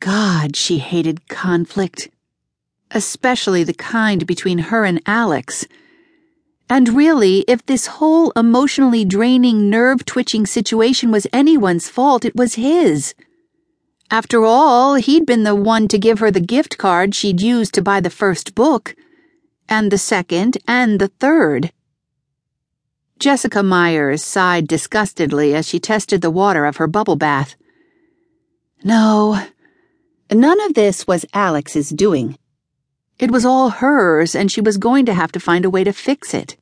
God, she hated conflict. Especially the kind between her and Alex. And really, if this whole emotionally draining, nerve twitching situation was anyone's fault, it was his. After all, he'd been the one to give her the gift card she'd used to buy the first book, and the second, and the third. Jessica Meyers sighed disgustedly as she tested the water of her bubble bath. No, none of this was Alex's doing. It was all hers, and she was going to have to find a way to fix it.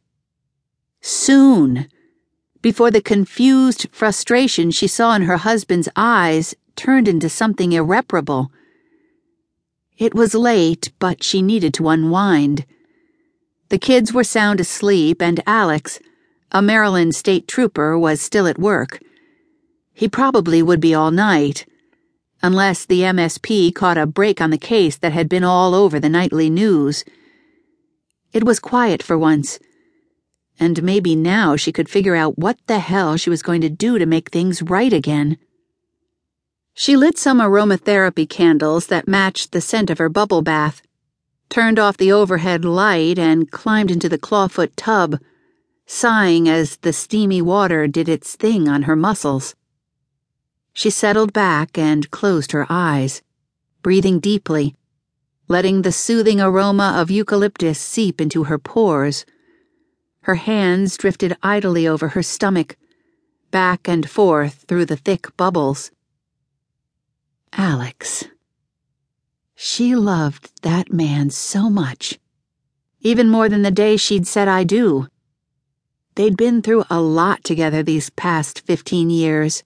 Soon, before the confused frustration she saw in her husband's eyes turned into something irreparable. It was late, but she needed to unwind. The kids were sound asleep, and Alex, a Maryland state trooper, was still at work. He probably would be all night, unless the MSP caught a break on the case that had been all over the nightly news. It was quiet for once, and maybe now she could figure out what the hell she was going to do to make things right again. She lit some aromatherapy candles that matched the scent of her bubble bath, turned off the overhead light, and climbed into the clawfoot tub sighing as the steamy water did its thing on her muscles. She settled back and closed her eyes, breathing deeply, letting the soothing aroma of eucalyptus seep into her pores. Her hands drifted idly over her stomach, back and forth through the thick bubbles. Alex. She loved that man so much, even more than the day she'd said I do. They'd been through a lot together these past 15 years.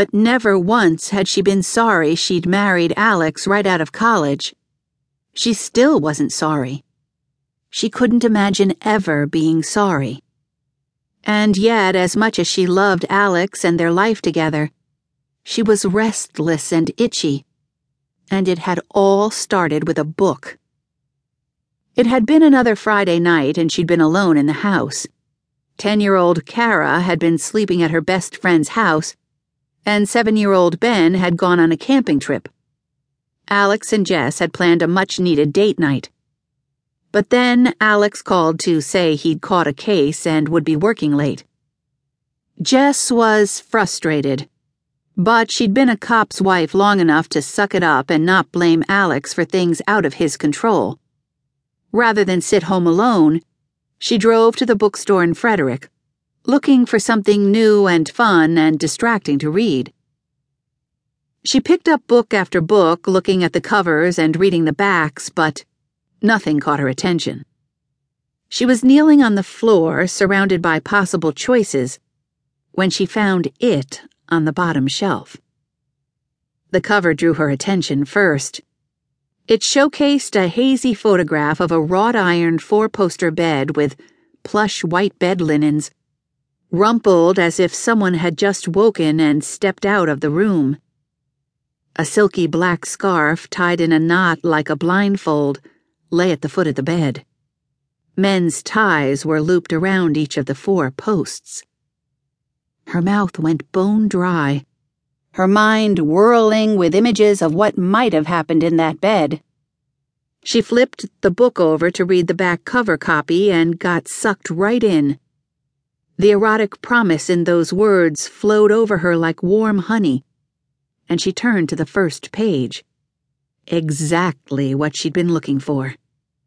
But never once had she been sorry she'd married Alex right out of college. She still wasn't sorry. She couldn't imagine ever being sorry. And yet, as much as she loved Alex and their life together, she was restless and itchy. And it had all started with a book. It had been another Friday night, and she'd been alone in the house. Ten year old Kara had been sleeping at her best friend's house, and seven year old Ben had gone on a camping trip. Alex and Jess had planned a much needed date night. But then Alex called to say he'd caught a case and would be working late. Jess was frustrated, but she'd been a cop's wife long enough to suck it up and not blame Alex for things out of his control. Rather than sit home alone, she drove to the bookstore in Frederick, looking for something new and fun and distracting to read. She picked up book after book, looking at the covers and reading the backs, but nothing caught her attention. She was kneeling on the floor, surrounded by possible choices, when she found it on the bottom shelf. The cover drew her attention first. It showcased a hazy photograph of a wrought iron four poster bed with plush white bed linens, rumpled as if someone had just woken and stepped out of the room. A silky black scarf tied in a knot like a blindfold lay at the foot of the bed. Men's ties were looped around each of the four posts. Her mouth went bone dry her mind whirling with images of what might have happened in that bed. She flipped the book over to read the back cover copy and got sucked right in. The erotic promise in those words flowed over her like warm honey, and she turned to the first page. Exactly what she'd been looking for.